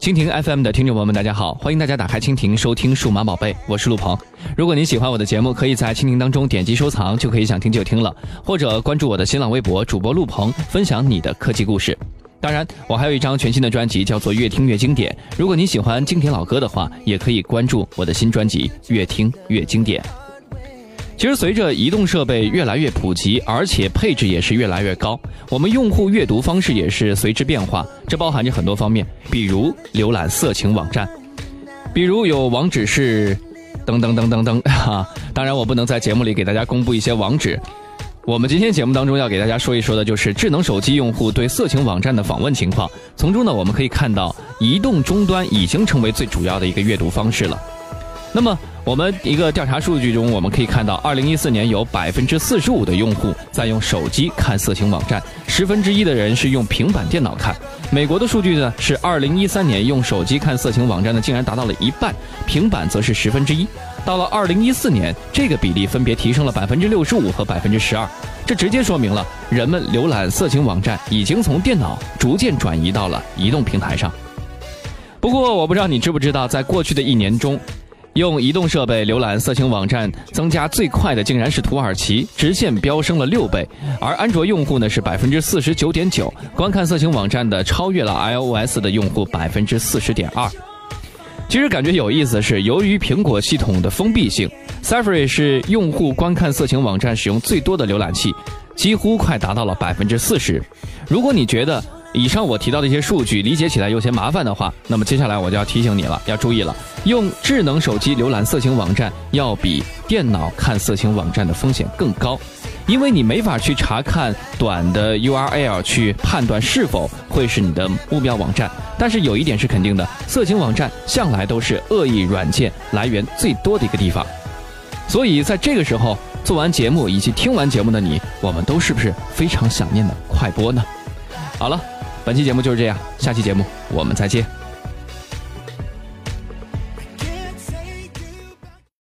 蜻蜓 FM 的听众朋友们，大家好！欢迎大家打开蜻蜓收听《数码宝贝》，我是陆鹏。如果您喜欢我的节目，可以在蜻蜓当中点击收藏，就可以想听就听了，或者关注我的新浪微博主播陆鹏，分享你的科技故事。当然，我还有一张全新的专辑，叫做《越听越经典》。如果您喜欢经典老歌的话，也可以关注我的新专辑《越听越经典》。其实，随着移动设备越来越普及，而且配置也是越来越高，我们用户阅读方式也是随之变化。这包含着很多方面，比如浏览色情网站，比如有网址是噔噔噔噔噔哈。当然，我不能在节目里给大家公布一些网址。我们今天节目当中要给大家说一说的，就是智能手机用户对色情网站的访问情况。从中呢，我们可以看到，移动终端已经成为最主要的一个阅读方式了。那么，我们一个调查数据中，我们可以看到，二零一四年有百分之四十五的用户在用手机看色情网站，十分之一的人是用平板电脑看。美国的数据呢是二零一三年用手机看色情网站的竟然达到了一半，平板则是十分之一。到了二零一四年，这个比例分别提升了百分之六十五和百分之十二。这直接说明了人们浏览色情网站已经从电脑逐渐转移到了移动平台上。不过，我不知道你知不知道，在过去的一年中。用移动设备浏览色情网站增加最快的竟然是土耳其，直线飙升了六倍。而安卓用户呢是百分之四十九点九，观看色情网站的超越了 iOS 的用户百分之四十点二。其实感觉有意思的是，由于苹果系统的封闭性，Safari 是用户观看色情网站使用最多的浏览器，几乎快达到了百分之四十。如果你觉得，以上我提到的一些数据理解起来有些麻烦的话，那么接下来我就要提醒你了，要注意了。用智能手机浏览色情网站，要比电脑看色情网站的风险更高，因为你没法去查看短的 URL 去判断是否会是你的目标网站。但是有一点是肯定的，色情网站向来都是恶意软件来源最多的一个地方。所以在这个时候做完节目以及听完节目的你，我们都是不是非常想念的快播呢？好了。本期节目就是这样，下期节目我们再见。